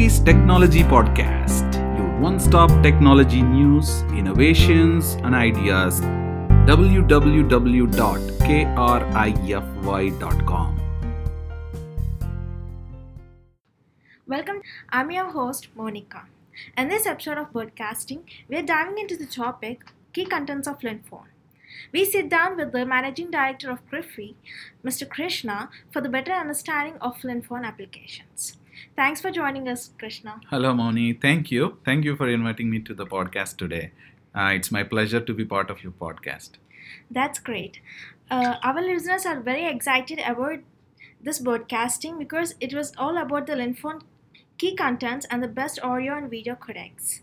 Technology Podcast, your one stop technology news, innovations, and ideas. www.krify.com. Welcome, I'm your host Monica. In this episode of Broadcasting, we are diving into the topic Key Contents of Linphone. We sit down with the Managing Director of Krify, Mr. Krishna, for the better understanding of Linphone applications. Thanks for joining us, Krishna. Hello, Moni. Thank you. Thank you for inviting me to the podcast today. Uh, it's my pleasure to be part of your podcast. That's great. Uh, our listeners are very excited about this broadcasting because it was all about the Linphone key contents and the best audio and video codecs.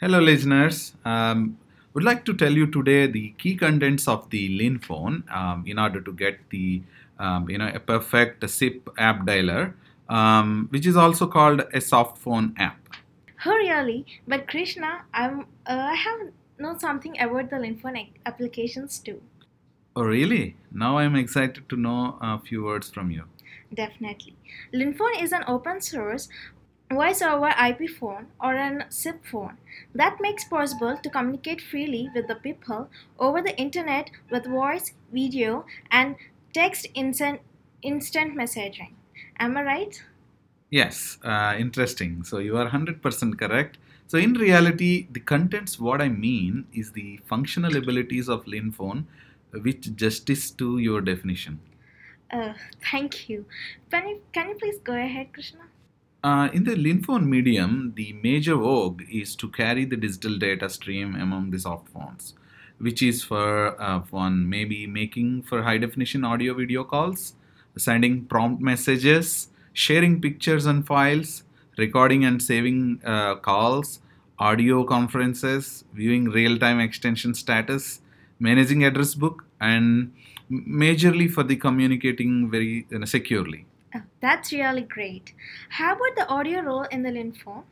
Hello, listeners. Um, would like to tell you today the key contents of the Linphone um, in order to get the um, you know a perfect SIP app dialer, um, which is also called a soft phone app. Oh, really? But Krishna, I'm uh, I have know something about the Linphone applications too. Oh, really? Now I'm excited to know a few words from you. Definitely. Linphone is an open source voice over IP phone or an SIP phone that makes possible to communicate freely with the people over the internet with voice, video, and text instant instant messaging. Am I right? Yes, uh, interesting. So you are 100% correct. So in reality, the contents, what I mean is the functional abilities of Linphone, which justice to your definition. Uh, thank you. Can you can you please go ahead, Krishna? Uh, in the Linphone medium, the major vogue is to carry the digital data stream among the soft phones, which is for uh, one maybe making for high definition audio video calls, sending prompt messages, sharing pictures and files, recording and saving uh, calls, audio conferences, viewing real time extension status, managing address book, and majorly for the communicating very uh, securely. Oh, that's really great. How about the audio role in the Linphone?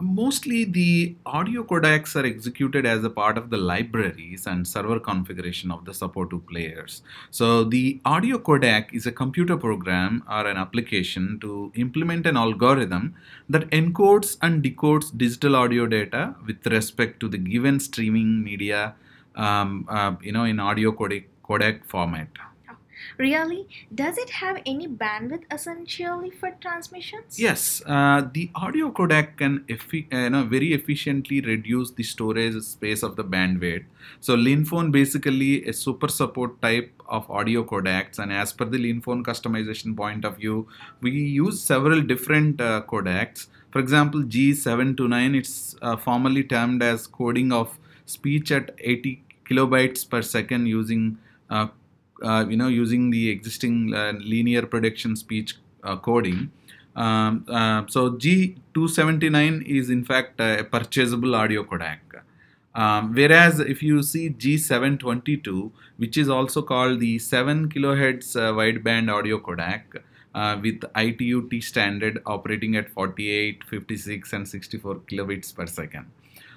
Mostly the audio codecs are executed as a part of the libraries and server configuration of the support to players. So the audio codec is a computer program or an application to implement an algorithm that encodes and decodes digital audio data with respect to the given streaming media, um, uh, you know, in audio codec, codec format. Really? Does it have any bandwidth essentially for transmissions? Yes, uh, the audio codec can effi- uh, you know, very efficiently reduce the storage space of the bandwidth. So, Linphone basically a super support type of audio codecs, and as per the Linphone customization point of view, we use several different uh, codecs. For example, G729, it's uh, formally termed as coding of speech at 80 kilobytes per second using uh, uh, you know using the existing uh, linear prediction speech uh, coding. Um, uh, so G279 is in fact a purchasable audio codec. Um, whereas if you see G722, which is also called the 7 kilohertz wideband audio codec uh, with ITU-T standard operating at 48, 56, and 64 kilobits per second.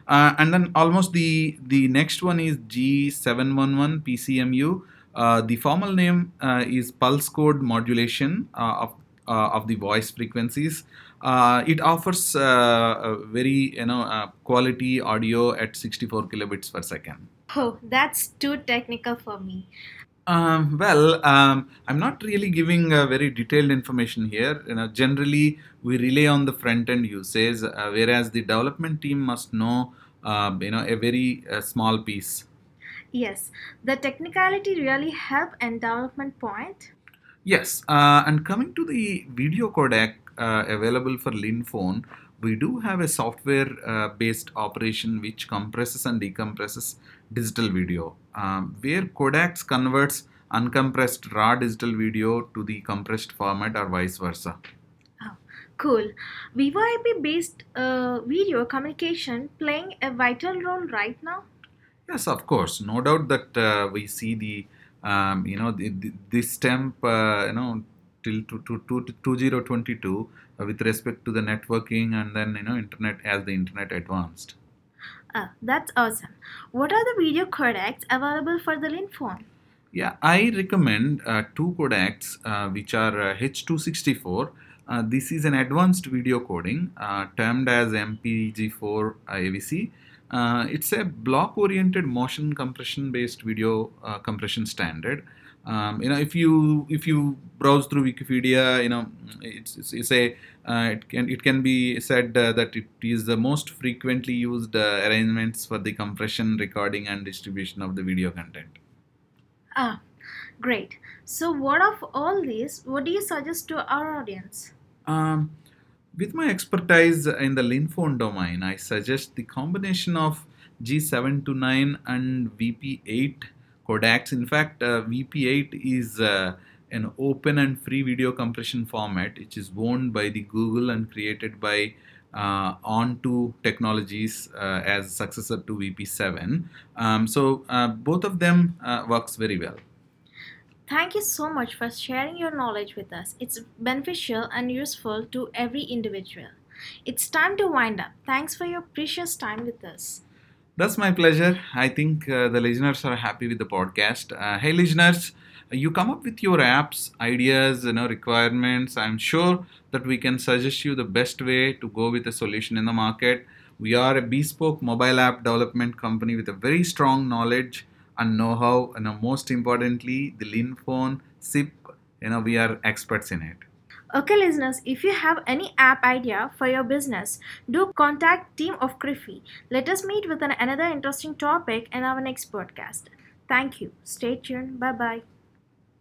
Uh, and then almost the the next one is G711 PCMU. Uh, the formal name uh, is pulse code modulation uh, of uh, of the voice frequencies. Uh, it offers uh, a very you know quality audio at 64 kilobits per second. Oh, that's too technical for me. Um, well, um, I'm not really giving uh, very detailed information here. You know, generally we rely on the front end usage, uh, whereas the development team must know, uh, you know, a very uh, small piece. Yes, the technicality really help in development point. Yes, uh, and coming to the video codec uh, available for Linphone, we do have a software uh, based operation which compresses and decompresses digital video, um, where codecs converts uncompressed raw digital video to the compressed format or vice versa. Oh, cool. VoIP based uh, video communication playing a vital role right now. Yes, of course, no doubt that uh, we see the um, you know the, the, this temp uh, you know till to, to, to 2022 uh, with respect to the networking and then you know internet as the internet advanced. Uh, that's awesome. What are the video codecs available for the Linphone? Yeah, I recommend uh, two codecs uh, which are uh, H264 Uh, this is an advanced video coding uh, termed as MPEG-4 AVC. Uh, it's a block-oriented motion compression-based video uh, compression standard. Um, you know, if you if you browse through Wikipedia, you know, it's, it's, it's a uh, it can it can be said uh, that it is the most frequently used uh, arrangements for the compression, recording, and distribution of the video content. Ah, great. So, what of all these, what do you suggest to our audience? Um, with my expertise in the Linphone domain, I suggest the combination of G729 and VP8 codecs. In fact, uh, VP8 is uh, an open and free video compression format which is owned by the Google and created by uh, On2 Technologies uh, as successor to VP7. Um, so uh, both of them uh, works very well. Thank you so much for sharing your knowledge with us. It's beneficial and useful to every individual. It's time to wind up. Thanks for your precious time with us. That's my pleasure. I think uh, the listeners are happy with the podcast. Uh, hey, listeners, you come up with your apps, ideas, you know, requirements. I'm sure that we can suggest you the best way to go with a solution in the market. We are a bespoke mobile app development company with a very strong knowledge and know-how, and uh, most importantly, the Linphone SIP. You know, we are experts in it. Okay, listeners, if you have any app idea for your business, do contact team of Krify. Let us meet with an, another interesting topic in our next podcast. Thank you. Stay tuned. Bye bye.